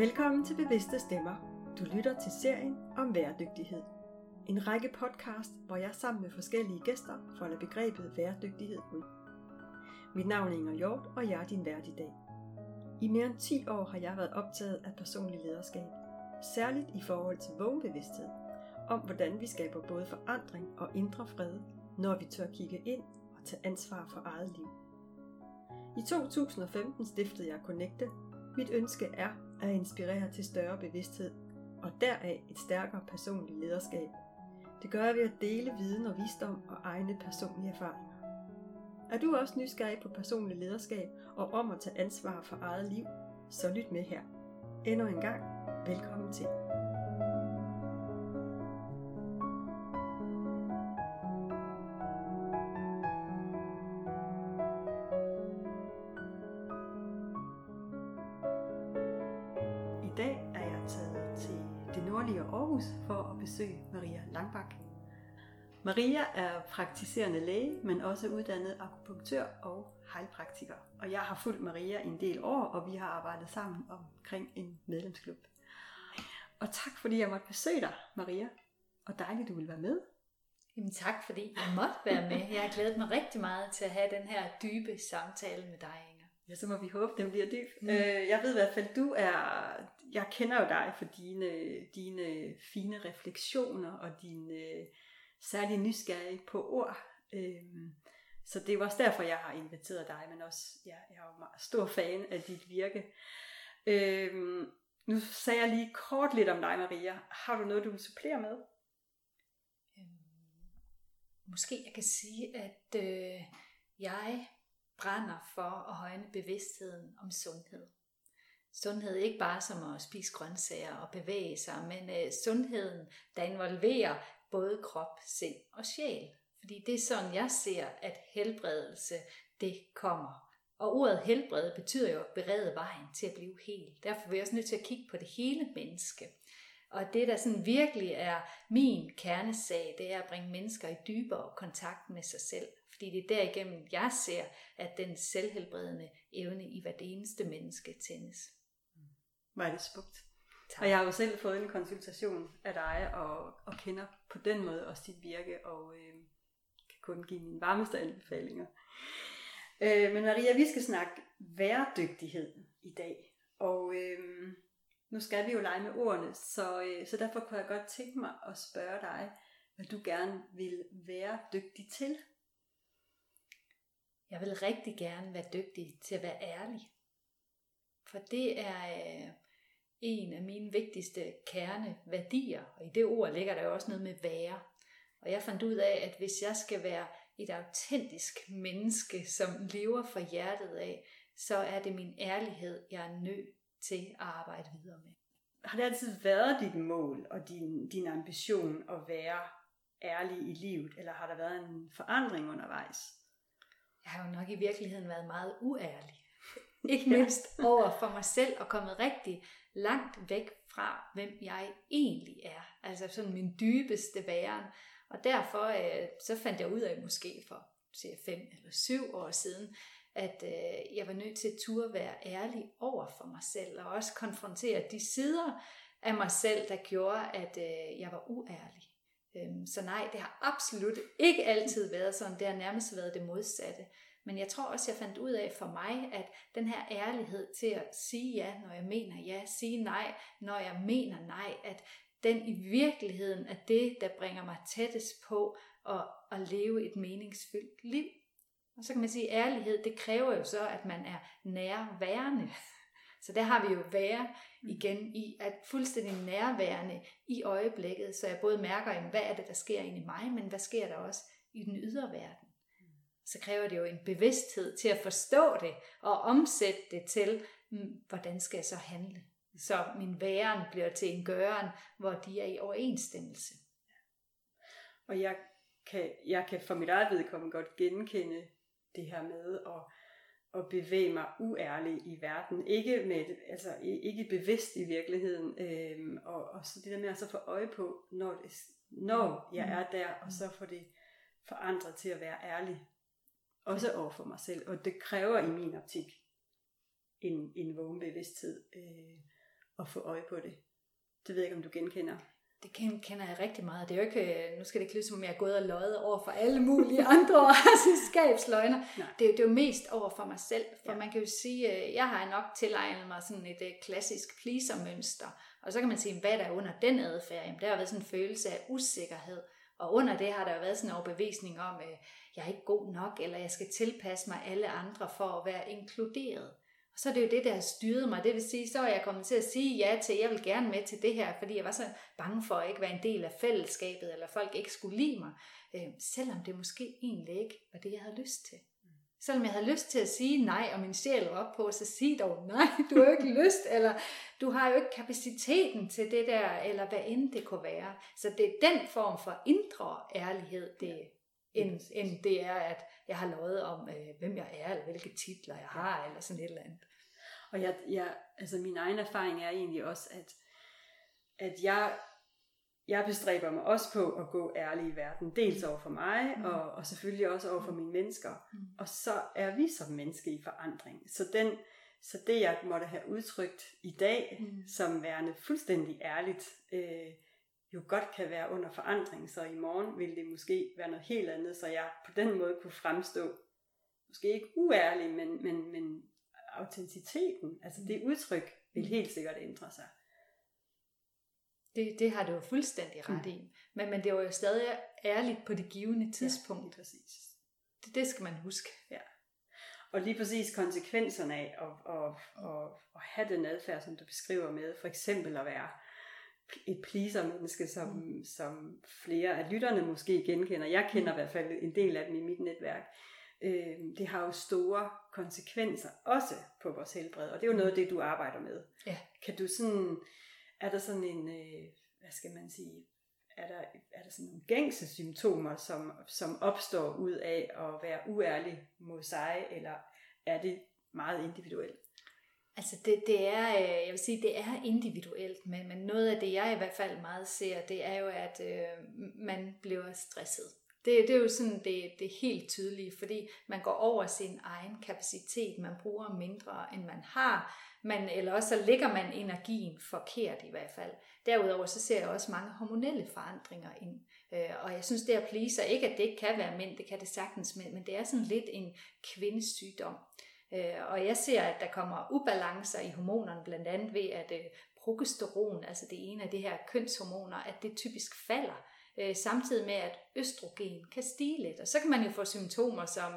Velkommen til Bevidste Stemmer. Du lytter til serien om bæredygtighed. En række podcast, hvor jeg sammen med forskellige gæster folder begrebet bæredygtighed ud. Mit navn er Inger Hjort, og jeg er din vært i dag. I mere end 10 år har jeg været optaget af personlig lederskab, særligt i forhold til vågenbevidsthed, om hvordan vi skaber både forandring og indre fred, når vi tør kigge ind og tage ansvar for eget liv. I 2015 stiftede jeg Connecte. Mit ønske er at inspirere til større bevidsthed, og deraf et stærkere personligt lederskab. Det gør jeg ved at dele viden og visdom og egne personlige erfaringer. Er du også nysgerrig på personlig lederskab og om at tage ansvar for eget liv, så lyt med her. Endnu en gang, velkommen til. Det nordlige Aarhus for at besøge Maria Langbak. Maria er praktiserende læge, men også uddannet akupunktør og heilpraktiker. Og jeg har fulgt Maria en del år, og vi har arbejdet sammen omkring en medlemsklub. Og tak fordi jeg måtte besøge dig, Maria. Og dejligt, du vil være med. Jamen tak, fordi jeg måtte være med. Jeg har glædet mig rigtig meget til at have den her dybe samtale med dig, Inger. Ja, så må vi håbe, den bliver dyb. Mm. Øh, jeg ved i hvert fald, du er... Jeg kender jo dig for dine, dine fine refleksioner og din øh, særlige nysgerrighed på ord. Øh, så det er også derfor, jeg har inviteret dig, men også, ja, jeg er jo meget stor fan af dit virke. Øh, nu sagde jeg lige kort lidt om dig, Maria. Har du noget, du vil supplere med? Øhm, måske jeg kan sige, at øh, jeg brænder for at højne bevidstheden om sundhed. Sundhed ikke bare som at spise grøntsager og bevæge sig, men øh, sundheden, der involverer både krop, sind og sjæl. Fordi det er sådan, jeg ser, at helbredelse, det kommer. Og ordet helbred betyder jo at berede vejen til at blive hel. Derfor er vi også nødt til at kigge på det hele menneske. Og det, der sådan virkelig er min kernesag, det er at bringe mennesker i dybere kontakt med sig selv. Fordi det er derigennem, jeg ser, at den selvhelbredende evne i hvert eneste menneske tændes. Er det smukt. Tak. Og jeg har jo selv fået en konsultation af dig, og, og kender på den måde også dit virke, og øh, kan kun give mine varmeste anbefalinger. Øh, men Maria, vi skal snakke væredygtighed i dag. Og øh, nu skal vi jo lege med ordene, så, øh, så derfor kunne jeg godt tænke mig at spørge dig, hvad du gerne vil være dygtig til. Jeg vil rigtig gerne være dygtig til at være ærlig. For det er øh, en af mine vigtigste kerneværdier, og i det ord ligger der jo også noget med være. Og jeg fandt ud af, at hvis jeg skal være et autentisk menneske, som lever fra hjertet af, så er det min ærlighed, jeg er nødt til at arbejde videre med. Har det altid været dit mål og din, din ambition at være ærlig i livet, eller har der været en forandring undervejs? Jeg har jo nok i virkeligheden været meget uærlig. Ikke mindst over for mig selv og kommet rigtig langt væk fra, hvem jeg egentlig er. Altså sådan min dybeste væren. Og derfor øh, så fandt jeg ud af måske for siger, fem eller syv år siden, at øh, jeg var nødt til at turde være ærlig over for mig selv, og også konfrontere de sider af mig selv, der gjorde, at øh, jeg var uærlig. Øhm, så nej, det har absolut ikke altid været sådan. Det har nærmest været det modsatte. Men jeg tror også, jeg fandt ud af for mig, at den her ærlighed til at sige ja, når jeg mener ja, sige nej, når jeg mener nej, at den i virkeligheden er det, der bringer mig tættest på at, at leve et meningsfyldt liv. Og så kan man sige, at ærlighed, det kræver jo så, at man er nærværende. Så der har vi jo være igen i, at fuldstændig nærværende i øjeblikket, så jeg både mærker, hvad er det, der sker inde i mig, men hvad sker der også i den ydre verden. Så kræver det jo en bevidsthed til at forstå det og omsætte det til, hvordan skal jeg så handle? Så min væren bliver til en gøren, hvor de er i overensstemmelse. Og jeg kan, jeg kan for mit eget vedkommende godt genkende det her med at, at bevæge mig uærligt i verden. Ikke, med, altså, ikke bevidst i virkeligheden. Øhm, og, og så det der med at så få øje på, når, det, når jeg er der, og så få det forandret til at være ærlig. Også over for mig selv. Og det kræver i min optik en, en vågen bevidsthed. Øh, at få øje på det. Det ved jeg ikke, om du genkender. Det kender jeg rigtig meget. Det er jo ikke, nu skal det ikke lyde som om jeg er gået og løjet over for alle mulige andre skabsløgner. Det, det er jo mest over for mig selv. For ja. man kan jo sige, øh, jeg har nok tilegnet mig sådan et øh, klassisk pleaser-mønster. Og så kan man sige, hvad der er under den adfærd? Jamen, der har været sådan en følelse af usikkerhed. Og under det har der jo været sådan en overbevisning om, at jeg er ikke god nok, eller jeg skal tilpasse mig alle andre for at være inkluderet. Og så er det jo det, der har styret mig. Det vil sige, så er jeg kommet til at sige ja til, jeg vil gerne med til det her, fordi jeg var så bange for at ikke være en del af fællesskabet, eller folk ikke skulle lide mig. Øh, selvom det måske egentlig ikke var det, jeg havde lyst til. Selvom jeg havde lyst til at sige nej, og min sjæl var op på, så sig dog nej, du har jo ikke lyst, eller du har jo ikke kapaciteten til det der, eller hvad end det kunne være. Så det er den form for indre ærlighed, det, end, end det er, at jeg har lovet om, øh, hvem jeg er, eller hvilke titler jeg har, eller sådan et eller andet. Og jeg, jeg, altså min egen erfaring er egentlig også, at, at jeg, jeg bestræber mig også på at gå ærlig i verden. Dels over for mig, mm. og, og selvfølgelig også over for mine mennesker. Mm. Og så er vi som menneske i forandring. Så, den, så det, jeg måtte have udtrykt i dag, mm. som værende fuldstændig ærligt, øh, jo godt kan være under forandring, så i morgen vil det måske være noget helt andet, så jeg på den måde kunne fremstå, måske ikke uærlig, men, men, men autenticiteten, altså det udtryk, vil mm. helt sikkert ændre sig. Det, det har du jo fuldstændig ret mm. i. Men, men det var jo stadig ærligt på det givende tidspunkt. Ja, præcis. Det, det skal man huske. Ja. Og lige præcis konsekvenserne af at, at, at, at have den adfærd, som du beskriver med, for eksempel at være et pleaser-menneske, som, mm. som flere af lytterne måske genkender. Jeg kender mm. i hvert fald en del af dem i mit netværk. Øh, det har jo store konsekvenser også på vores helbred, og det er jo noget af det, du arbejder med. Ja. Kan du sådan, er der sådan en, øh, hvad skal man sige, er der, er der sådan nogle gængse symptomer, som, som opstår ud af at være uærlig mod sig, eller er det meget individuelt? Altså det, det er, øh, jeg vil sige, det er individuelt, men, men noget af det, jeg i hvert fald meget ser, det er jo, at øh, man bliver stresset. Det, det er jo sådan det, det helt tydelige, fordi man går over sin egen kapacitet, man bruger mindre, end man har, man, eller også så lægger man energien forkert i hvert fald. Derudover så ser jeg også mange hormonelle forandringer ind, øh, og jeg synes det at pleaser, ikke at det ikke kan være mænd, det kan det sagtens, men, men det er sådan lidt en kvindesygdom. sygdom. Øh, og jeg ser, at der kommer ubalancer i hormonerne, blandt andet ved, at øh, progesteron, altså det ene af de her kønshormoner, at det typisk falder øh, samtidig med, at østrogen kan stige lidt. Og så kan man jo få symptomer som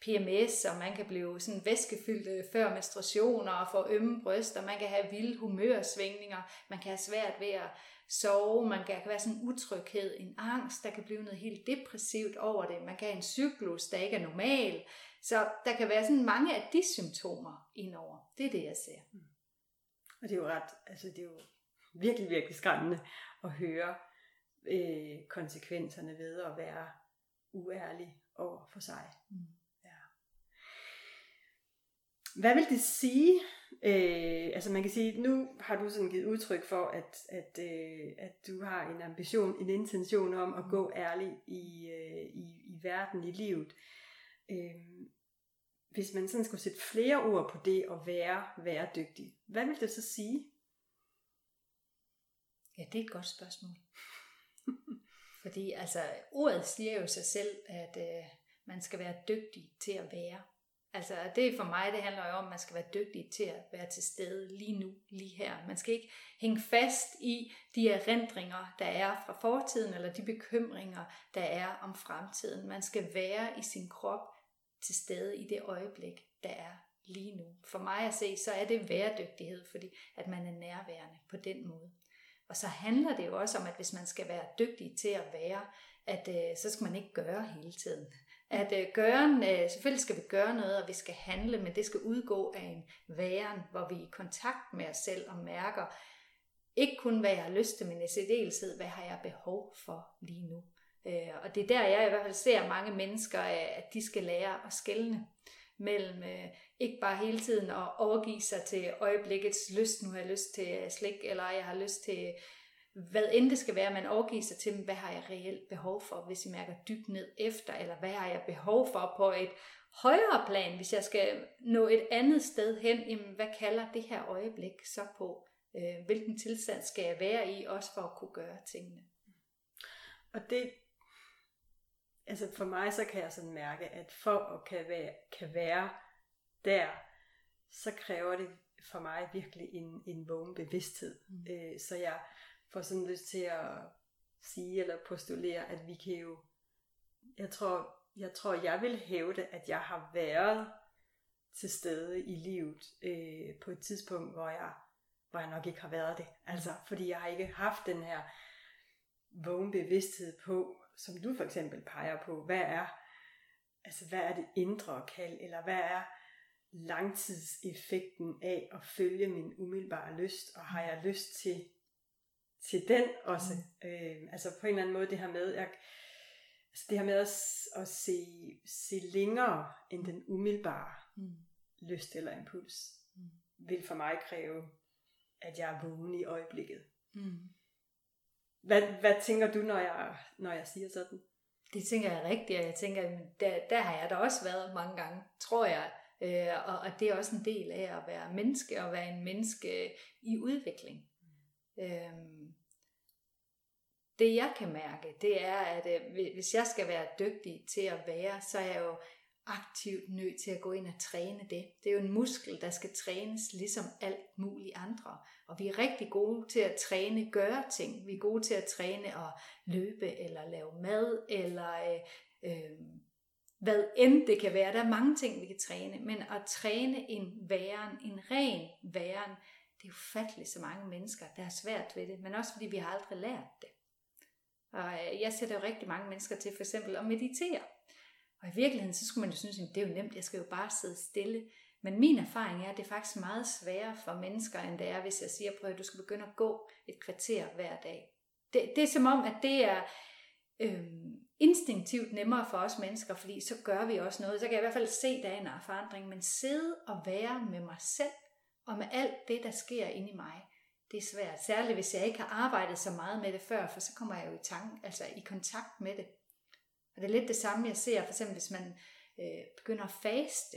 PMS, og man kan blive sådan væskefyldt før menstruationer og få ømme bryster, man kan have vilde humørsvingninger, man kan have svært ved at sove, man kan, kan være sådan en utryghed, en angst, der kan blive noget helt depressivt over det, man kan have en cyklus, der ikke er normal, så der kan være sådan mange af de symptomer indover. Det er det, jeg ser. Mm. Og det er jo ret, altså det er jo virkelig, virkelig skræmmende at høre øh, konsekvenserne ved at være uærlig over for sig. Mm. Ja. Hvad vil det sige? Øh, altså man kan sige, nu har du sådan givet udtryk for, at, at, øh, at du har en ambition, en intention om at gå ærlig i, øh, i, i verden, i livet. Øh, Øhm, hvis man sådan skulle sætte flere ord på det at være væredygtig, hvad vil det så sige? Ja, det er et godt spørgsmål. Fordi altså, ordet siger jo sig selv, at øh, man skal være dygtig til at være. Altså det for mig, det handler jo om, at man skal være dygtig til at være til stede lige nu, lige her. Man skal ikke hænge fast i de erindringer, der er fra fortiden, eller de bekymringer, der er om fremtiden. Man skal være i sin krop til stede i det øjeblik, der er lige nu. For mig at se, så er det væredygtighed, fordi at man er nærværende på den måde. Og så handler det jo også om, at hvis man skal være dygtig til at være, at øh, så skal man ikke gøre hele tiden. At øh, gøren, øh, selvfølgelig skal vi gøre noget, og vi skal handle, men det skal udgå af en væren, hvor vi er i kontakt med os selv og mærker, ikke kun hvad jeg har lyst til, men i særdeleshed, hvad har jeg behov for lige nu. Øh, og det er der, jeg i hvert fald ser mange mennesker, øh, at de skal lære at skælne mellem øh, ikke bare hele tiden at overgive sig til øjeblikkets lyst, nu har jeg lyst til øh, slik, eller jeg har lyst til hvad end det skal være, man overgiver sig til, hvad har jeg reelt behov for, hvis I mærker dybt ned efter, eller hvad har jeg behov for på et højere plan, hvis jeg skal nå et andet sted hen, jamen, hvad kalder det her øjeblik så på? Øh, hvilken tilstand skal jeg være i, også for at kunne gøre tingene. Og det, altså for mig, så kan jeg sådan mærke, at for at kan være, kan være der, så kræver det for mig virkelig en, en vågen bevidsthed. Mm. Øh, så jeg får sådan lyst til at sige eller postulere, at vi kan jo, jeg tror, jeg tror, jeg vil hævde, at jeg har været til stede i livet øh, på et tidspunkt, hvor jeg, hvor jeg nok ikke har været det. Altså, fordi jeg har ikke haft den her vågen bevidsthed på, som du for eksempel peger på, hvad er, altså hvad er det indre kald, eller hvad er langtidseffekten af at følge min umiddelbare lyst, og har jeg lyst til, til den også? Mm. Øh, altså på en eller anden måde det her med, jeg, altså det her med at, at se, se længere end den umiddelbare mm. lyst eller impuls, mm. vil for mig kræve, at jeg er vågen i øjeblikket. Mm. Hvad, hvad tænker du, når jeg, når jeg siger sådan? Det tænker jeg rigtigt, og jeg tænker, der, der har jeg da også været mange gange, tror jeg. Øh, og, og det er også en del af at være menneske, og være en menneske i udvikling. Mm. Øh, det jeg kan mærke, det er, at øh, hvis jeg skal være dygtig til at være, så er jeg jo aktivt nødt til at gå ind og træne det. Det er jo en muskel, der skal trænes ligesom alt muligt andre. Og vi er rigtig gode til at træne gøre ting. Vi er gode til at træne at løbe, eller lave mad, eller øh, øh, hvad end det kan være. Der er mange ting, vi kan træne. Men at træne en væren, en ren væren, det er ufatteligt så mange mennesker, der har svært ved det. Men også fordi vi har aldrig lært det. Og øh, jeg sætter jo rigtig mange mennesker til for eksempel at meditere. Og i virkeligheden, så skulle man jo synes, at det er jo nemt, jeg skal jo bare sidde stille. Men min erfaring er, at det er faktisk meget sværere for mennesker, end det er, hvis jeg siger, prøv at du skal begynde at gå et kvarter hver dag. Det, det er som om, at det er øh, instinktivt nemmere for os mennesker, fordi så gør vi også noget. Så kan jeg i hvert fald se, der er en forandring. Men sidde og være med mig selv, og med alt det, der sker inde i mig, det er svært. Særligt hvis jeg ikke har arbejdet så meget med det før, for så kommer jeg jo i, tanke, altså i kontakt med det. Og det er lidt det samme, jeg ser, for eksempel hvis man øh, begynder at faste,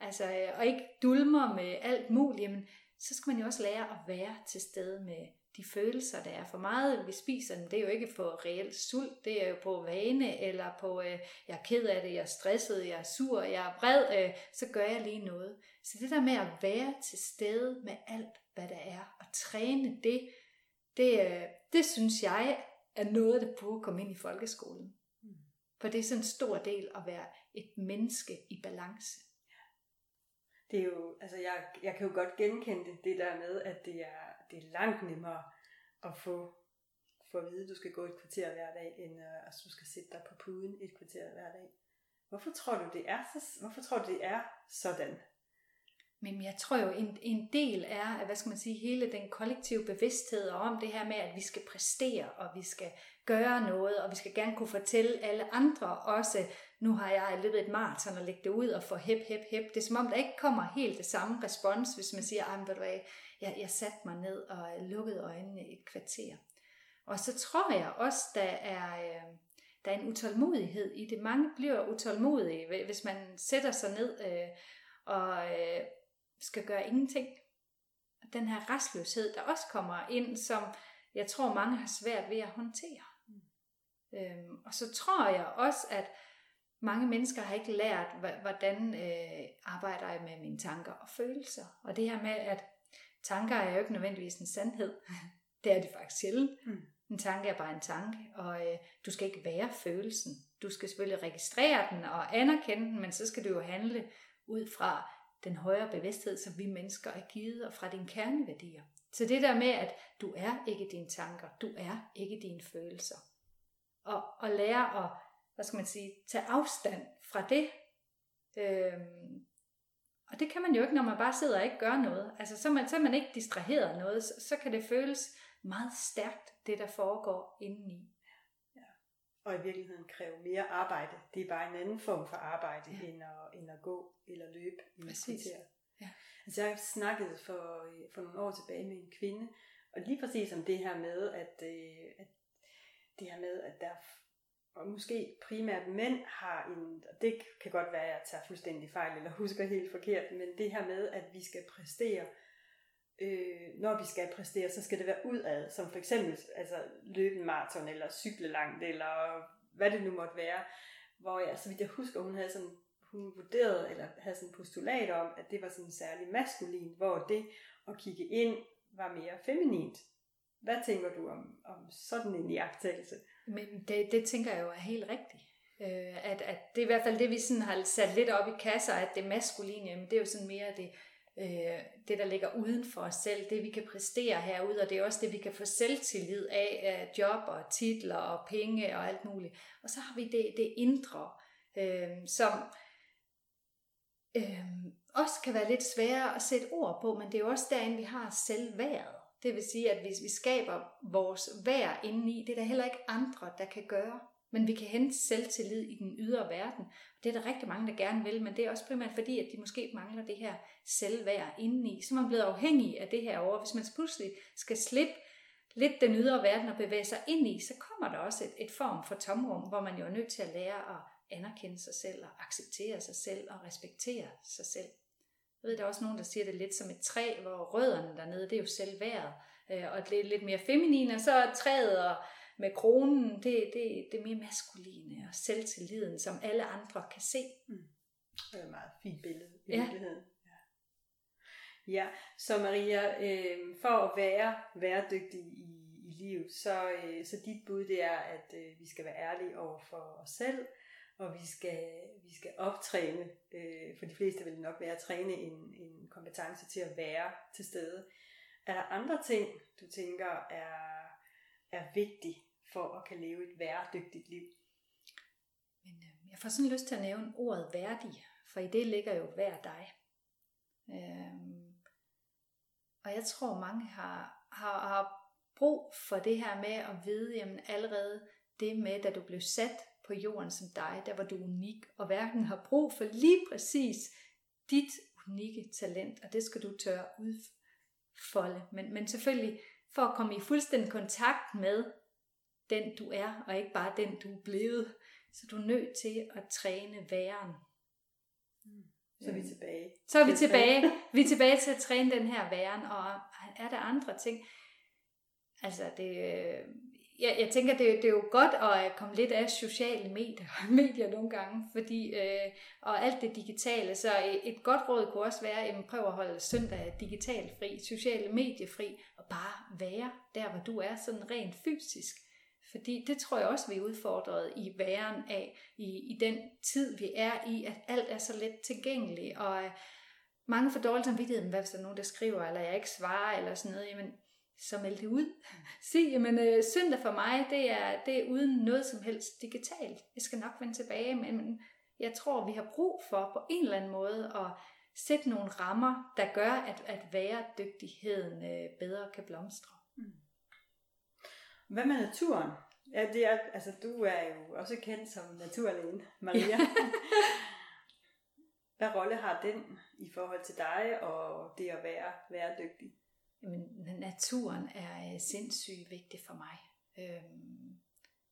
altså, øh, og ikke dulmer med alt muligt, jamen, så skal man jo også lære at være til stede med de følelser, der er. For meget, vi spiser dem, det er jo ikke på reelt sult, det er jo på vane, eller på, øh, jeg er ked af det, jeg er stresset, jeg er sur, jeg er vred, øh, så gør jeg lige noget. Så det der med at være til stede med alt, hvad der er, og træne det, det, øh, det synes jeg er noget, der burde komme ind i folkeskolen. For det er sådan en stor del at være et menneske i balance. Det er jo, altså jeg, jeg kan jo godt genkende det, det der med, at det er, det er langt nemmere at få, få at vide, at du skal gå et kvarter hver dag, end at at du skal sætte dig på puden et kvarter hver dag. Hvorfor tror du, det er, så, hvorfor tror du, det er sådan? Men jeg tror jo, en, en del er, at, hvad skal man sige, hele den kollektive bevidsthed om det her med, at vi skal præstere, og vi skal gøre noget, og vi skal gerne kunne fortælle alle andre også, nu har jeg løbet et maraton og lægge det ud og få hep, hep, hep. Det er som om, der ikke kommer helt det samme respons, hvis man siger, at jeg, jeg, jeg satte mig ned og lukkede øjnene et kvarter. Og så tror jeg også, der er, øh, der er en utålmodighed i det. Mange bliver utålmodige, hvis man sætter sig ned øh, og øh, skal gøre ingenting. Den her restløshed, der også kommer ind, som jeg tror mange har svært ved at håndtere. Øhm, og så tror jeg også, at mange mennesker har ikke lært, hvordan øh, arbejder jeg med mine tanker og følelser. Og det her med, at tanker er jo ikke nødvendigvis en sandhed. det er det faktisk sjældent. Mm. En tanke er bare en tanke, og øh, du skal ikke være følelsen. Du skal selvfølgelig registrere den og anerkende den, men så skal du jo handle ud fra den højere bevidsthed, som vi mennesker er givet, og fra dine kerneværdier. Så det der med, at du er ikke dine tanker, du er ikke dine følelser og, og lære at, hvad skal man sige, tage afstand fra det. Øhm, og det kan man jo ikke, når man bare sidder og ikke gør noget. Altså, så er man, så er man ikke distraheret af noget, så, så kan det føles meget stærkt, det der foregår indeni. Og i virkeligheden kræve mere arbejde. Det er bare en anden form for arbejde, ja. end, at, end at gå eller løbe i Præcis. Ja. Altså, jeg snakkede for, for nogle år tilbage med en kvinde, og lige præcis om det her med, at, øh, at det her med, at der og måske primært mænd har en, og det kan godt være, at jeg tager fuldstændig fejl eller husker helt forkert, men det her med, at vi skal præstere øh, når vi skal præstere, så skal det være udad, som for eksempel altså, løbe en maraton, eller cykle langt, eller hvad det nu måtte være. Hvor jeg, så vidt jeg husker, hun havde sådan, hun vurderede, eller havde sådan postulat om, at det var sådan særlig maskulin, hvor det at kigge ind var mere feminint. Hvad tænker du om, om sådan en iagtagelse? Men det, det tænker jeg jo er helt rigtigt. Øh, at, at det er i hvert fald det, vi sådan har sat lidt op i kasser, at det maskuline, jamen det er jo sådan mere det, øh, det, der ligger uden for os selv, det vi kan præstere herude, og det er også det, vi kan få selvtillid af, af job og titler og penge og alt muligt. Og så har vi det, det indre, øh, som øh, også kan være lidt sværere at sætte ord på, men det er jo også derinde, vi har selvværd. Det vil sige, at hvis vi skaber vores værd indeni, det er der heller ikke andre, der kan gøre. Men vi kan hente selvtillid i den ydre verden. Og det er der rigtig mange, der gerne vil, men det er også primært fordi, at de måske mangler det her selvværd indeni. Så er man blevet afhængig af det her over. Hvis man pludselig skal slippe lidt den ydre verden og bevæge sig ind i, så kommer der også et, et form for tomrum, hvor man jo er nødt til at lære at anerkende sig selv og acceptere sig selv og respektere sig selv. Jeg ved, der er også nogen, der siger det lidt som et træ, hvor rødderne dernede, det er jo selvværd, øh, og det er lidt mere feminin, og så er træet og med kronen, det, det, det er mere maskuline og selvtilliden, som alle andre kan se. Mm. Det er et meget fint billede i ja. virkeligheden. Ja. ja, så Maria, øh, for at være væredygtig i, i livet, så, øh, så dit bud det er, at øh, vi skal være ærlige over for os selv, og vi skal, vi skal optræne, øh, for de fleste vil det nok være at træne en, en kompetence til at være til stede. Er der andre ting, du tænker er, er vigtige for at kan leve et væredygtigt liv? Men øh, jeg får sådan lyst til at nævne ordet værdig, for i det ligger jo hver dig. Øh, og jeg tror mange har, har, har brug for det her med at vide, jamen allerede det med, da du blev sat på jorden som dig, der var du unik, og hverken har brug for lige præcis dit unikke talent, og det skal du tør udfolde. Men, men selvfølgelig for at komme i fuldstændig kontakt med den du er, og ikke bare den du er blevet, så du er nødt til at træne væren. Mm. Så er vi tilbage. Så er vi tilbage. Vi er tilbage til at træne den her væren, og er der andre ting? Altså, det, jeg, jeg tænker, det, det er jo godt at komme lidt af sociale medier, medier nogle gange, fordi, øh, og alt det digitale, så et godt råd kunne også være, at prøv at holde søndag digitalt fri, sociale mediefri, og bare være der, hvor du er, sådan rent fysisk. Fordi det tror jeg også, vi er udfordret i væren af, i, i den tid, vi er i, at alt er så let tilgængeligt, og øh, mange får dårlig samvittighed, hvad hvis der er nogen, der skriver, eller jeg ikke svarer, eller sådan noget, jamen så meld det ud. Sig, jamen øh, søndag for mig, det er, det er uden noget som helst digitalt. Jeg skal nok vende tilbage, men jeg tror, vi har brug for på en eller anden måde at sætte nogle rammer, der gør, at, at væredygtigheden øh, bedre kan blomstre. Hvad med naturen? Ja, det er, altså, du er jo også kendt som naturlægen, Maria. Hvad rolle har den i forhold til dig og det at være væredygtig? Jamen, naturen er øh, sindssygt vigtig for mig. Øhm,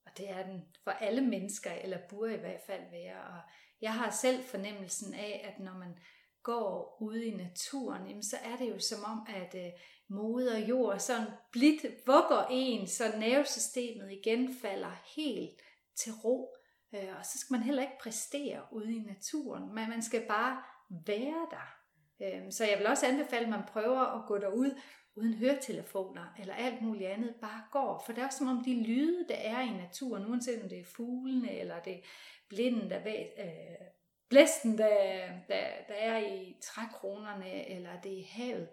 og det er den for alle mennesker, eller burde i hvert fald være. Og jeg har selv fornemmelsen af, at når man går ude i naturen, jamen, så er det jo som om, at øh, moder jord sådan blidt vugger en, så nervesystemet igen falder helt til ro. Øh, og så skal man heller ikke præstere ude i naturen, men man skal bare være der. Øh, så jeg vil også anbefale, at man prøver at gå derud uden høretelefoner eller alt muligt andet, bare går. For det er også som om de lyde, der er i naturen, uanset om det er fuglene eller det er blinden, der væ- øh, blæsten, der, der, der er i trækronerne, eller det er havet.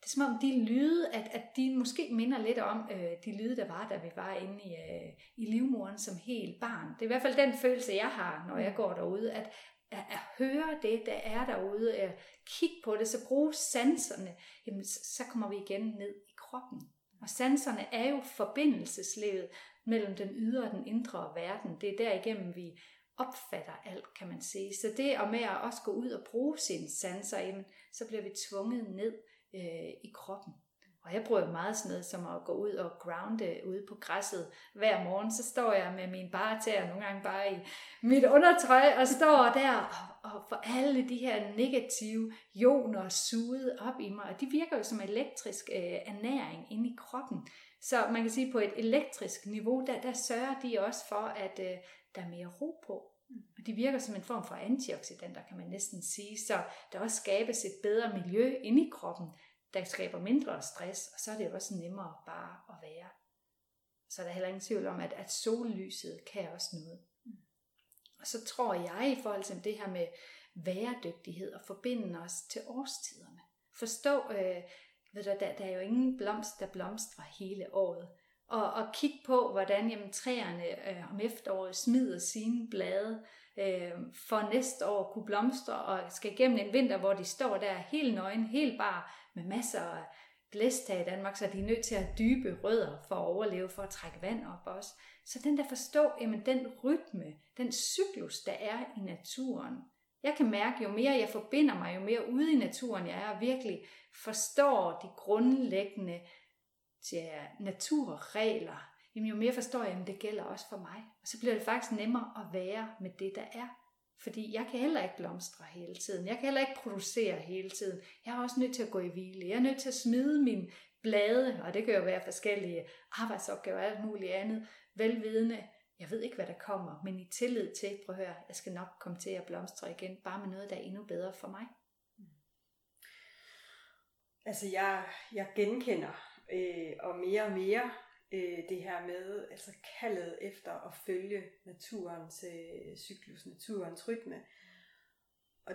Det er som om de lyde, at, at de måske minder lidt om øh, de lyde, der var, da vi var inde i, øh, i livmoren som helt barn. Det er i hvert fald den følelse, jeg har, når jeg går derude, at, at, at høre det, der er derude, at kigge på det, så bruge sanserne, jamen, så kommer vi igen ned i kroppen. Og sanserne er jo forbindelseslevet mellem den ydre og den indre verden. Det er derigennem, vi opfatter alt, kan man sige. Så det og med at også gå ud og bruge sine sanser, jamen, så bliver vi tvunget ned øh, i kroppen. Og jeg bruger meget sådan noget som at gå ud og grounde ude på græsset hver morgen. Så står jeg med min bare tæer, nogle gange bare i mit undertøj, og står der og, og får alle de her negative ioner suget op i mig. Og de virker jo som elektrisk øh, ernæring inde i kroppen. Så man kan sige, på et elektrisk niveau, der, der sørger de også for, at øh, der er mere ro på. Og de virker som en form for antioxidanter, kan man næsten sige, så der også skabes et bedre miljø inde i kroppen, der skaber mindre stress, og så er det også nemmere bare at være. Så er der heller ingen tvivl om, at, at sollyset kan også noget. Og så tror jeg i forhold til det her med væredygtighed og forbinde os til årstiderne. Forstå, øh, ved du, der, der er jo ingen blomst, der blomstrer hele året og, og kigge på, hvordan jamen, træerne øh, om efteråret smider sine blade øh, for næste år kunne blomstre og skal igennem en vinter, hvor de står der helt nøgen, helt bare med masser af blæstag i Danmark, så de er nødt til at dybe rødder for at overleve, for at trække vand op også. Så den der forstå, jamen den rytme, den cyklus, der er i naturen. Jeg kan mærke, jo mere jeg forbinder mig, jo mere ude i naturen jeg er, og virkelig forstår de grundlæggende ja, naturregler, jamen jo mere forstår jeg, at det gælder også for mig. Og så bliver det faktisk nemmere at være med det, der er. Fordi jeg kan heller ikke blomstre hele tiden. Jeg kan heller ikke producere hele tiden. Jeg er også nødt til at gå i hvile. Jeg er nødt til at smide min blade, og det kan jo være forskellige arbejdsopgaver og alt muligt andet, velvidende. Jeg ved ikke, hvad der kommer, men i tillid til, prøv at høre, jeg skal nok komme til at blomstre igen, bare med noget, der er endnu bedre for mig. Altså, jeg, jeg genkender øh, og mere og mere øh, det her med altså kaldet efter at følge naturens øh, cyklus, naturens rytme. Og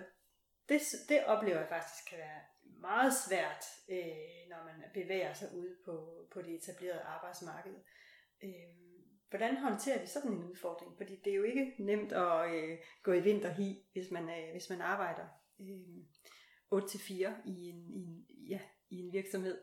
det, det oplever jeg faktisk kan være meget svært, øh, når man bevæger sig ude på, på det etablerede arbejdsmarked. Øh, hvordan håndterer vi sådan en udfordring? Fordi det er jo ikke nemt at øh, gå i vinterhi, hvis man, øh, hvis man arbejder øh, 8-4 i en, i, en, ja, i en virksomhed.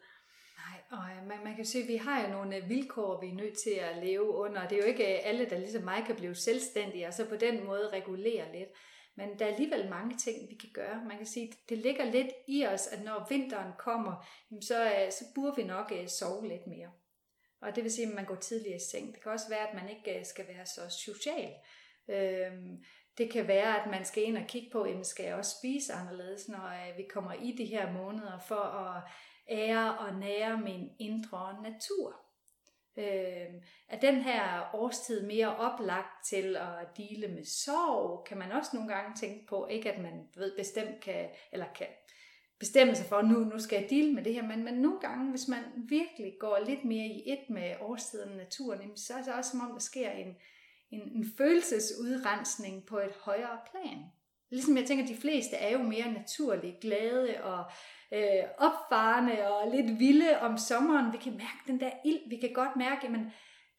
Nej, og øh, man, man kan sige, at vi har jo nogle øh, vilkår, vi er nødt til at leve under. Det er jo ikke øh, alle, der ligesom mig kan blive selvstændige, og så på den måde regulere lidt. Men der er alligevel mange ting, vi kan gøre. Man kan sige, det ligger lidt i os, at når vinteren kommer, så, så burde vi nok sove lidt mere. Og det vil sige, at man går tidligere i seng. Det kan også være, at man ikke skal være så social. Øhm, det kan være, at man skal ind og kigge på, at skal jeg også spise anderledes, når vi kommer i de her måneder, for at ære og nære min indre natur. Øh, er den her årstid mere oplagt til at dele med sorg, kan man også nogle gange tænke på, ikke at man ved bestemt kan, eller kan bestemme sig for, nu, nu skal jeg dele med det her, men, men nogle gange, hvis man virkelig går lidt mere i et med årstiden og naturen, så er det også som om, der sker en, en, en følelsesudrensning på et højere plan. Ligesom jeg tænker, de fleste er jo mere naturligt glade og øh, opfarende og lidt vilde om sommeren. Vi kan mærke den der ild. Vi kan godt mærke, at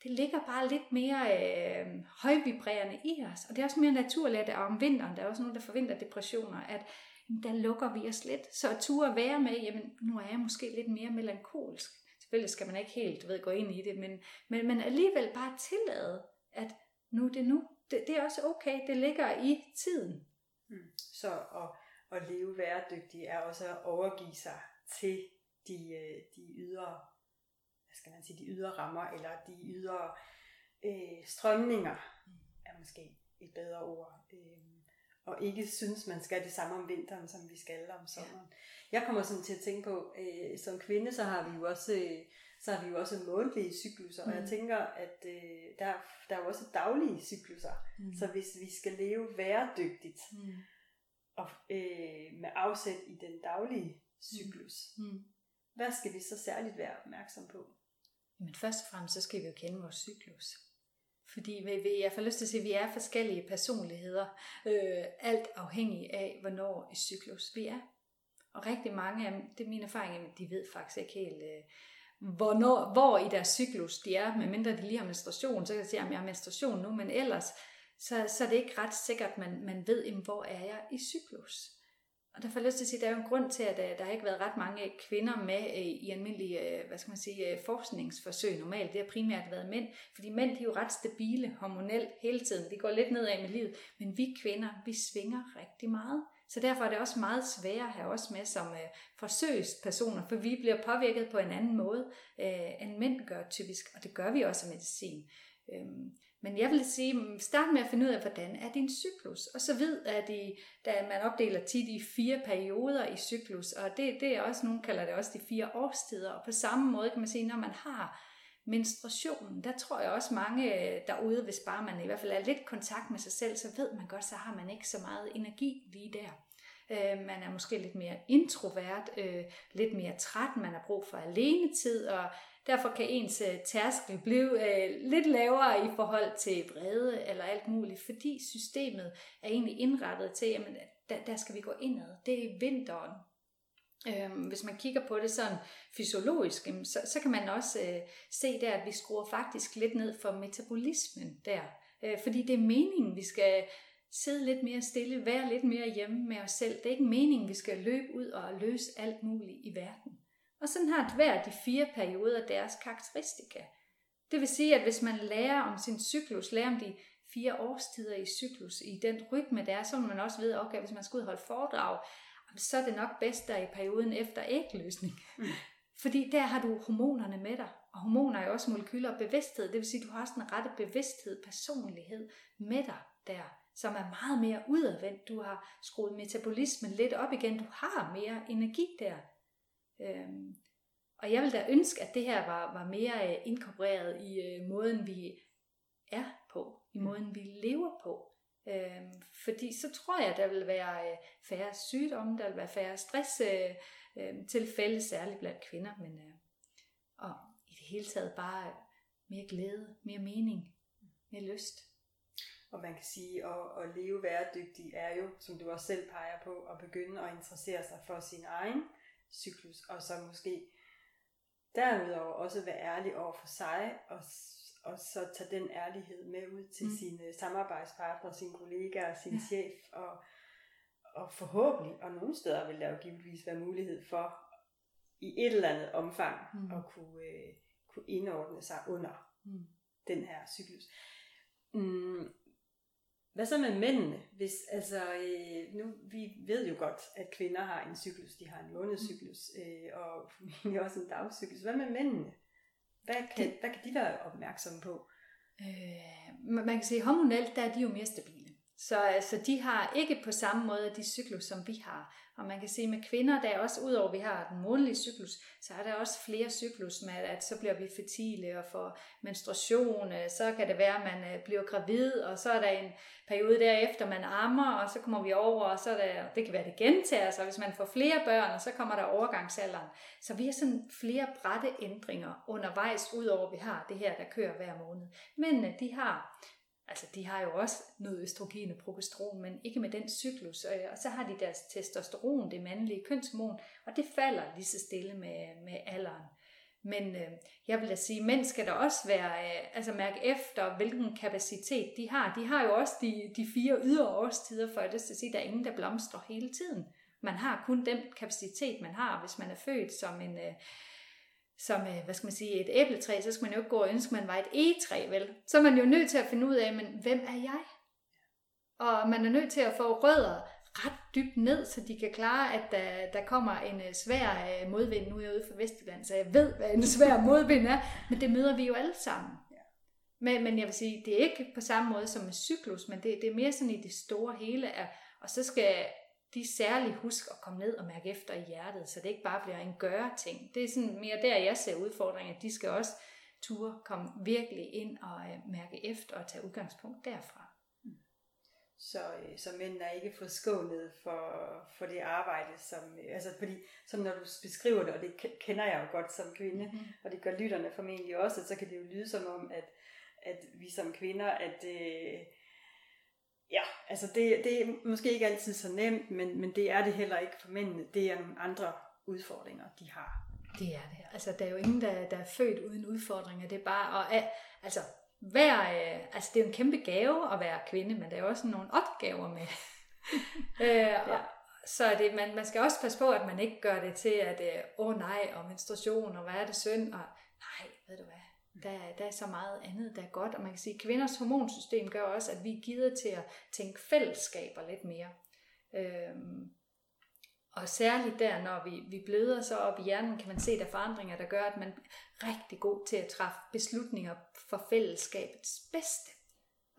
det ligger bare lidt mere øh, højvibrerende i os. Og det er også mere naturligt, at om vinteren, der er også nogen, der forventer depressioner, at jamen, der lukker vi os lidt. Så at ture være med, jamen nu er jeg måske lidt mere melankolsk. Selvfølgelig skal man ikke helt ved, gå ind i det, men, men, men alligevel bare tillade, at nu er det nu. Det, det er også okay, det ligger i tiden. Mm. Så og at leve væredygtigt er også at overgive sig til de, øh, de ydre, hvad skal man sige, de ydre rammer, eller de ydre øh, strømninger, er måske et bedre ord. Øh, og ikke synes, man skal det samme om vinteren, som vi skal om sommeren. Ja. Jeg kommer sådan til at tænke på, øh, som kvinde, så har vi jo også, øh, så har vi jo også månedlige cykluser, mm. og jeg mm. tænker, at øh, der, der er jo også daglige cykluser. Mm. Så hvis vi skal leve væredygtigt, mm og, øh, med afsæt i den daglige cyklus. Mm. Mm. Hvad skal vi så særligt være opmærksom på? Men først og fremmest så skal vi jo kende vores cyklus. Fordi vi, jeg får lyst til at sige, at vi er forskellige personligheder, øh, alt afhængig af, hvornår i cyklus vi er. Og rigtig mange af dem, det er min erfaring, de ved faktisk ikke helt, øh, hvornår, hvor i deres cyklus de er, medmindre de lige har menstruation, så kan jeg sige, at jeg har menstruation nu, men ellers så, så det er det ikke ret sikkert, at man, man ved, jamen, hvor er jeg i cyklus. Og der får jeg lyst til at sige, at der er jo en grund til, at øh, der har ikke været ret mange øh, kvinder med øh, i almindelige hvad skal man sige, forskningsforsøg normalt. Det har primært været mænd, fordi mænd de er jo ret stabile hormonelt hele tiden. De går lidt nedad med livet, men vi kvinder, vi svinger rigtig meget. Så derfor er det også meget sværere at have os med som øh, forsøgspersoner, for vi bliver påvirket på en anden måde, øh, end mænd gør typisk, og det gør vi også af medicin. Øhm, men jeg vil sige, mm, start med at finde ud af, hvordan er din cyklus. Og så ved at I, da man opdeler tit i fire perioder i cyklus, og det, det er også, nogen kalder det også de fire årstider. Og på samme måde kan man sige, når man har menstruationen, der tror jeg også mange øh, derude, hvis bare man i hvert fald er lidt i kontakt med sig selv, så ved man godt, så har man ikke så meget energi lige der. Øh, man er måske lidt mere introvert, øh, lidt mere træt, man har brug for alenetid, og derfor kan ens øh, tærskel blive øh, lidt lavere i forhold til vrede eller alt muligt, fordi systemet er egentlig indrettet til, at der, der skal vi gå indad. Det er vinteren, Øhm, hvis man kigger på det sådan fysiologisk, så, så kan man også øh, se der, at vi skruer faktisk lidt ned for metabolismen der. Øh, fordi det er meningen, vi skal sidde lidt mere stille, være lidt mere hjemme med os selv. Det er ikke meningen, vi skal løbe ud og løse alt muligt i verden. Og sådan har hver de fire perioder deres karakteristika. Det vil sige, at hvis man lærer om sin cyklus, lærer om de fire årstider i cyklus, i den rytme der er, så vil man også vide, okay, hvis man skal ud og holde foredrag, så er det nok bedst der i perioden efter ægløsning. Mm. Fordi der har du hormonerne med dig. Og hormoner er jo også molekyler og bevidsthed. Det vil sige, at du har også den rette bevidsthed, personlighed med dig der, som er meget mere udadvendt. Du har skruet metabolismen lidt op igen. Du har mere energi der. Øhm, og jeg vil da ønske, at det her var, var mere øh, inkorporeret i øh, måden, vi er på, i mm. måden, vi lever på. Øhm, fordi så tror jeg, der vil være øh, færre sygdomme, der vil være færre stress øh, øh, tilfælde, særligt blandt kvinder, men øh, og i det hele taget bare mere glæde, mere mening, mere lyst. Og man kan sige, at, at leve væredygtig er jo, som du også selv peger på, at begynde at interessere sig for sin egen cyklus, og så måske derudover også være ærlig over for sig, og og så tage den ærlighed med ud til mm. sine samarbejdspartnere, sine kollegaer, sin ja. chef, og, og forhåbentlig, og nogle steder vil der jo givetvis være mulighed for, i et eller andet omfang, mm. at kunne, øh, kunne indordne sig under mm. den her cyklus. Mm. Hvad så med mændene? Hvis, altså, øh, nu, vi ved jo godt, at kvinder har en cyklus, de har en månedscyklus, øh, og også en dagscyklus. Hvad med mændene? Hvad kan, det, hvad kan de være opmærksomme på? Øh, man kan sige, hormonelt der er de jo mere stabile. Så altså, de har ikke på samme måde de cyklus, som vi har. Og man kan se med kvinder, der er også, udover at vi har den månedlige cyklus, så er der også flere cyklus med, at så bliver vi fertile og får menstruation. Øh, så kan det være, at man øh, bliver gravid, og så er der en periode derefter, man ammer, og så kommer vi over, og så er der, det kan være, det gentager sig, hvis man får flere børn, og så kommer der overgangsalderen. Så vi har sådan flere brætte ændringer undervejs, udover at vi har det her, der kører hver måned. Men de har Altså, de har jo også noget østrogen og progesteron, men ikke med den cyklus. Og så har de deres testosteron, det mandlige kønshormon, og det falder lige så stille med, med alderen. Men øh, jeg vil da sige, mænd skal der også være, øh, altså mærke efter, hvilken kapacitet de har. De har jo også de, de fire ydre årstider, for at sige, der er ingen, der blomstrer hele tiden. Man har kun den kapacitet, man har, hvis man er født som en... Øh, som, øh, hvad skal man sige, et æbletræ, så skal man jo ikke gå og ønske, at man var et egetræ, vel? Så er man jo nødt til at finde ud af, men hvem er jeg? Og man er nødt til at få rødder ret dybt ned, så de kan klare, at der, der kommer en øh, svær øh, modvind. Nu er jeg ude for Vestjylland, så jeg ved, hvad en svær modvind er, men det møder vi jo alle sammen. Men, men jeg vil sige, det er ikke på samme måde som med cyklus, men det, det er mere sådan i det store hele, og så skal de særligt husk at komme ned og mærke efter i hjertet, så det ikke bare bliver en gøre-ting. Det er sådan mere der, jeg ser udfordringer. De skal også ture komme virkelig ind og øh, mærke efter og tage udgangspunkt derfra. Mm. Så, øh, så mænd er ikke forskånet for, for det arbejde, som, øh, altså fordi, som når du beskriver det, og det kender jeg jo godt som kvinde, mm-hmm. og det gør lytterne formentlig også, så kan det jo lyde som om, at, at vi som kvinder, at øh, Ja, altså det, det er måske ikke altid så nemt, men, men det er det heller ikke for mændene. Det er nogle andre udfordringer, de har. Det er det. Altså, der er jo ingen, der, der er født uden udfordringer. Det er bare, og, altså, hver, øh, altså, det er jo en kæmpe gave at være kvinde, men der er også nogle opgaver med. øh, ja. Så det, man, man skal også passe på, at man ikke gør det til, at øh, åh oh, nej, og menstruation, og hvad er det synd, og nej, ved du hvad, der, der er så meget andet, der er godt. Og man kan sige, at kvinders hormonsystem gør også, at vi er givet til at tænke fællesskaber lidt mere. Øhm, og særligt der, når vi, vi bløder så op i hjernen, kan man se, der er forandringer, der gør, at man er rigtig god til at træffe beslutninger for fællesskabets bedste.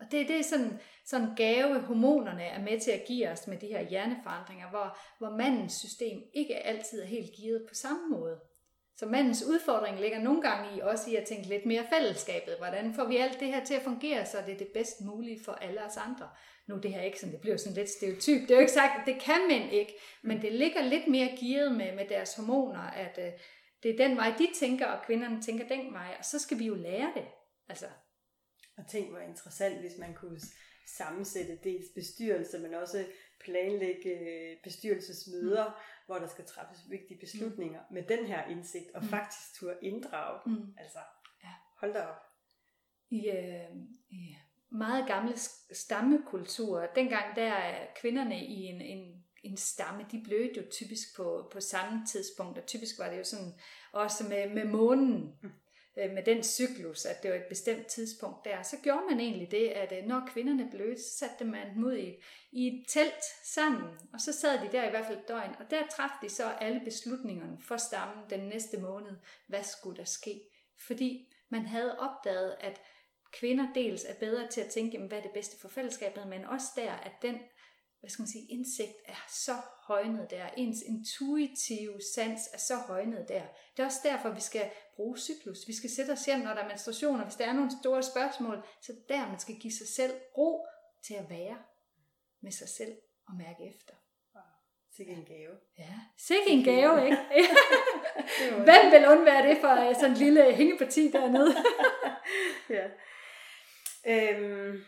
Og det, det er sådan, sådan gave, hormonerne er med til at give os med de her hjerneforandringer, hvor, hvor mandens system ikke altid er helt givet på samme måde. Så mandens udfordring ligger nogle gange i også i at tænke lidt mere fællesskabet. Hvordan får vi alt det her til at fungere, så det er det bedst mulige for alle os andre? Nu det her ikke sådan, det bliver sådan lidt stereotyp. Det er jo ikke sagt, at det kan mænd ikke, men det ligger lidt mere gearet med, med deres hormoner, at øh, det er den vej, de tænker, og kvinderne tænker den vej, og så skal vi jo lære det. Altså. Og tænk, hvor interessant, hvis man kunne sammensætte dels bestyrelse, men også planlægge øh, bestyrelsesmøder, mm. Hvor der skal træffes vigtige beslutninger mm. med den her indsigt, og mm. faktisk turde inddrage. Mm. Altså, ja. hold da op. I, øh, i meget gamle stammekulturer, dengang der er kvinderne i en, en, en stamme, de blødte jo typisk på, på samme tidspunkt, og typisk var det jo sådan også med, med månen. Øh, med den cyklus, at det var et bestemt tidspunkt der, så gjorde man egentlig det, at øh, når kvinderne blødte, så satte man dem ud i, i et telt sammen, og så sad de der i hvert fald et døgn, og der træffede de så alle beslutningerne for stammen den næste måned, hvad skulle der ske? Fordi man havde opdaget, at kvinder dels er bedre til at tænke, hvad er det bedste for fællesskabet, men også der, at den hvad skal man sige, indsigt er så højnet der. Ens intuitive sans er så højnet der. Det er også derfor, vi skal bruge cyklus. Vi skal sætte os hjem, når der er menstruationer. Hvis der er nogle store spørgsmål, så der man skal give sig selv ro til at være med sig selv og mærke efter. Sikke en gave. Ja, sikke en gave, ikke? Hvem vil undvære det for sådan en lille hængeparti dernede? ja. Øhm,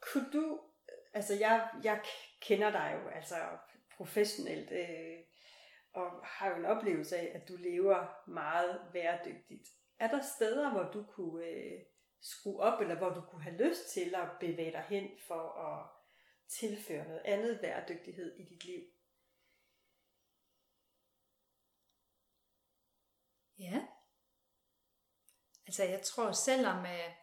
kunne du, altså jeg, jeg kender dig jo altså professionelt, øh, og har jo en oplevelse af, at du lever meget bæredygtigt. Er der steder, hvor du kunne øh, skrue op, eller hvor du kunne have lyst til at bevæge dig hen for at tilføre noget andet bæredygtighed i dit liv? Ja. Altså jeg tror, selvom øh,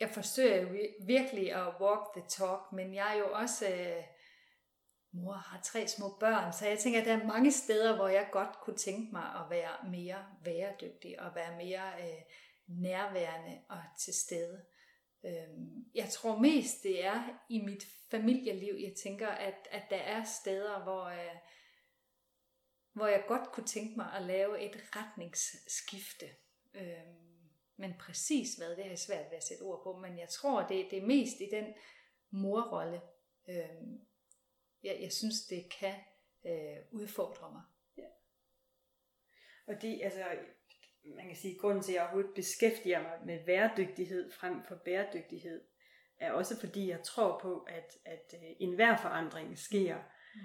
jeg forsøger virkelig at walk the talk, men jeg er jo også øh, mor har tre små børn, så jeg tænker, at der er mange steder, hvor jeg godt kunne tænke mig at være mere væredygtig og være mere øh, nærværende og til stede. Øh, jeg tror mest, det er i mit familieliv, jeg tænker, at, at der er steder, hvor, øh, hvor jeg godt kunne tænke mig at lave et retningsskifte. Øh, men præcis hvad, det har jeg svært ved at sætte ord på, men jeg tror, det, det er mest i den morrolle, øh, jeg, jeg synes, det kan øh, udfordre mig. Ja. Og det, altså, man kan sige, grunden til, at jeg overhovedet beskæftiger mig med bæredygtighed frem for bæredygtighed, er også fordi, jeg tror på, at, at øh, enhver forandring sker mm.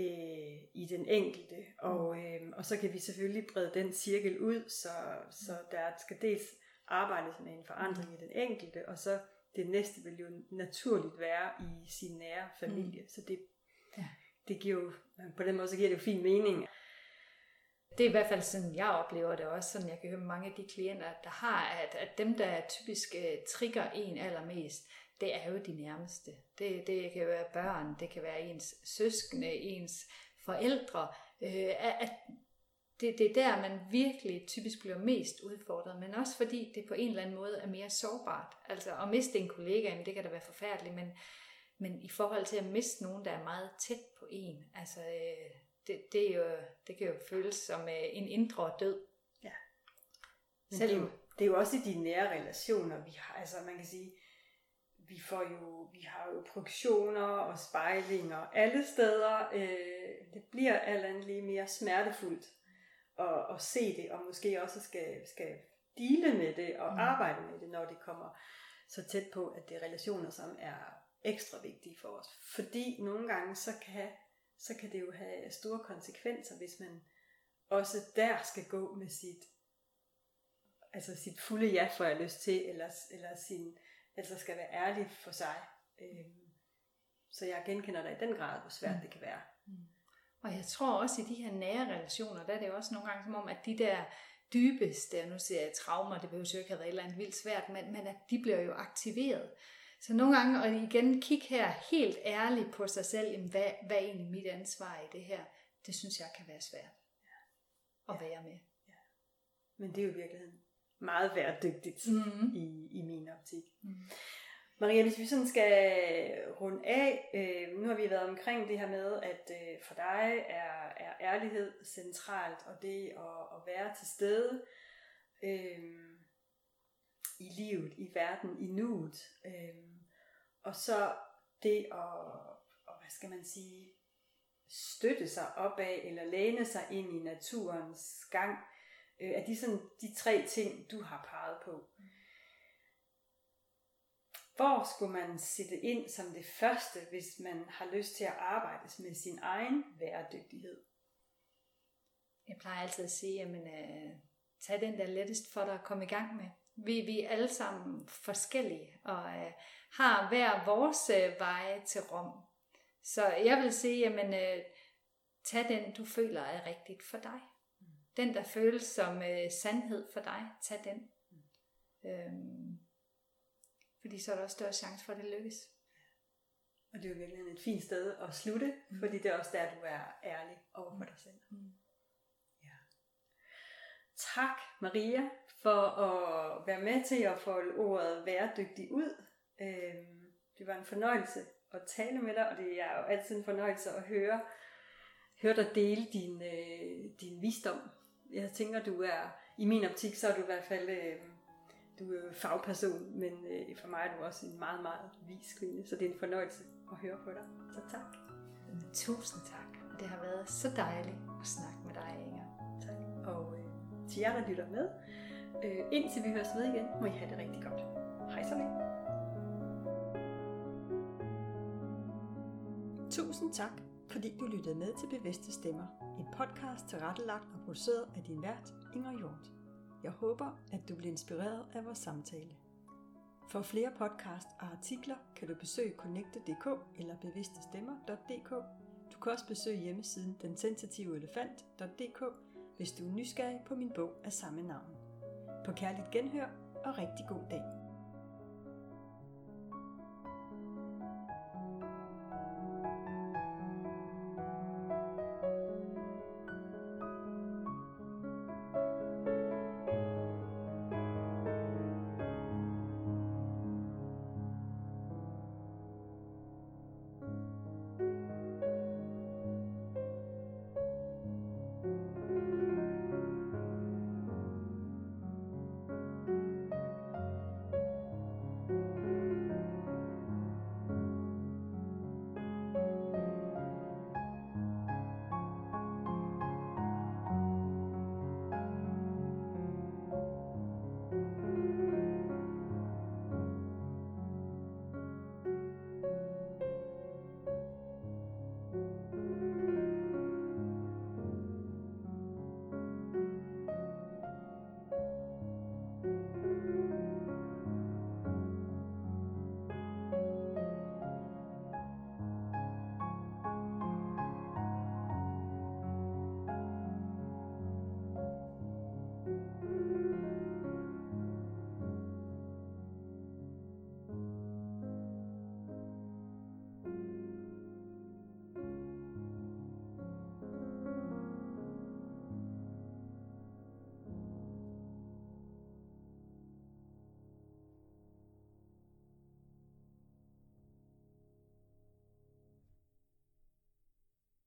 øh, i den enkelte. Og, mm. øh, og så kan vi selvfølgelig brede den cirkel ud, så, så der skal dels arbejdes med en forandring mm. i den enkelte, og så det næste vil jo naturligt være i sin nære familie. Mm. Så det det giver jo, øh, på den måde så giver det jo fin mening. Det er i hvert fald sådan, jeg oplever det også, sådan jeg kan høre mange af de klienter, der har, at, at dem, der typisk øh, trigger en allermest, det er jo de nærmeste. Det, det kan være børn, det kan være ens søskende, ens forældre. Øh, at det, det er der, man virkelig typisk bliver mest udfordret, men også fordi det på en eller anden måde er mere sårbart. Altså at miste en kollega, det kan da være forfærdeligt, men, men i forhold til at miste nogen, der er meget tæt på en, altså øh, det, det, er jo, det kan jo føles som øh, en indre død. Ja. Men Selv, det, er jo, det er jo også i de nære relationer, vi har, altså man kan sige, vi får jo, vi har jo produktioner og spejlinger alle steder. Øh, det bliver alt andet lige mere smertefuldt at, at se det, og måske også skal, skal dele med det og mm. arbejde med det, når det kommer så tæt på, at det er relationer, som er ekstra vigtige for os. Fordi nogle gange, så kan, så kan det jo have store konsekvenser, hvis man også der skal gå med sit, altså sit fulde ja, for jeg lyst til, eller, eller sin, altså skal være ærlig for sig. Øhm, så jeg genkender dig i den grad, hvor svært mm. det kan være. Mm. Og jeg tror også i de her nære relationer, der er det jo også nogle gange som om, at de der dybeste, nu ser jeg traumer, det behøver jo ikke have været et eller andet vildt svært, men, men at de bliver jo aktiveret. Så nogle gange, og igen kig her helt ærligt på sig selv, jamen, hvad, hvad er egentlig mit ansvar i det her? Det synes jeg kan være svært at Ja. være med. Men det er jo i virkeligheden meget værdygtigt Mm. i, i min optik. Mm. Maria, hvis vi sådan skal runde af, øh, nu har vi været omkring det her med, at øh, for dig er, er ærlighed centralt, og det at, at være til stede øh, i livet, i verden, i nuet. Øhm, og så det at, og hvad skal man sige, støtte sig opad, eller læne sig ind i naturens gang, øh, er de sådan de tre ting, du har peget på. Hvor skulle man sætte ind som det første, hvis man har lyst til at arbejde med sin egen bæredygtighed? Jeg plejer altid at sige, at øh, tag den der er lettest for dig at komme i gang med. Vi, vi er alle sammen forskellige, og øh, har hver vores øh, veje til Rom. Så jeg vil sige, jamen, øh, tag den, du føler er rigtigt for dig. Den, der føles som øh, sandhed for dig, tag den. Øhm, fordi så er der også større chance for, at det lykkes. Og det er jo virkelig et fint sted at slutte, fordi det er også der, du er ærlig over for dig selv. Mm. Tak Maria for at være med til at folde ordet bæredygtig ud. Øhm, det var en fornøjelse at tale med dig, og det er jo altid en fornøjelse at høre, høre dig dele din, øh, din visdom. Jeg tænker, du er, i min optik, så er du i hvert fald, øh, du er fagperson, men øh, for mig er du også en meget, meget vis kvinde, så det er en fornøjelse at høre på dig. Så tak. Tusind tak. Det har været så dejligt at snakke med dig, Inger til jer, der lytter med, øh, indtil vi høres ved igen, må I have det rigtig godt. Hej så længe. Tusind tak, fordi du lyttede med til Bevidste Stemmer, en podcast tilrettelagt og produceret af din vært, Inger Hjort. Jeg håber, at du bliver inspireret af vores samtale. For flere podcast og artikler kan du besøge connecte.dk eller bevidstestemmer.dk. Du kan også besøge hjemmesiden densensitiveelefant.dk, hvis du er nysgerrig på min bog af samme navn. På kærligt genhør og rigtig god dag.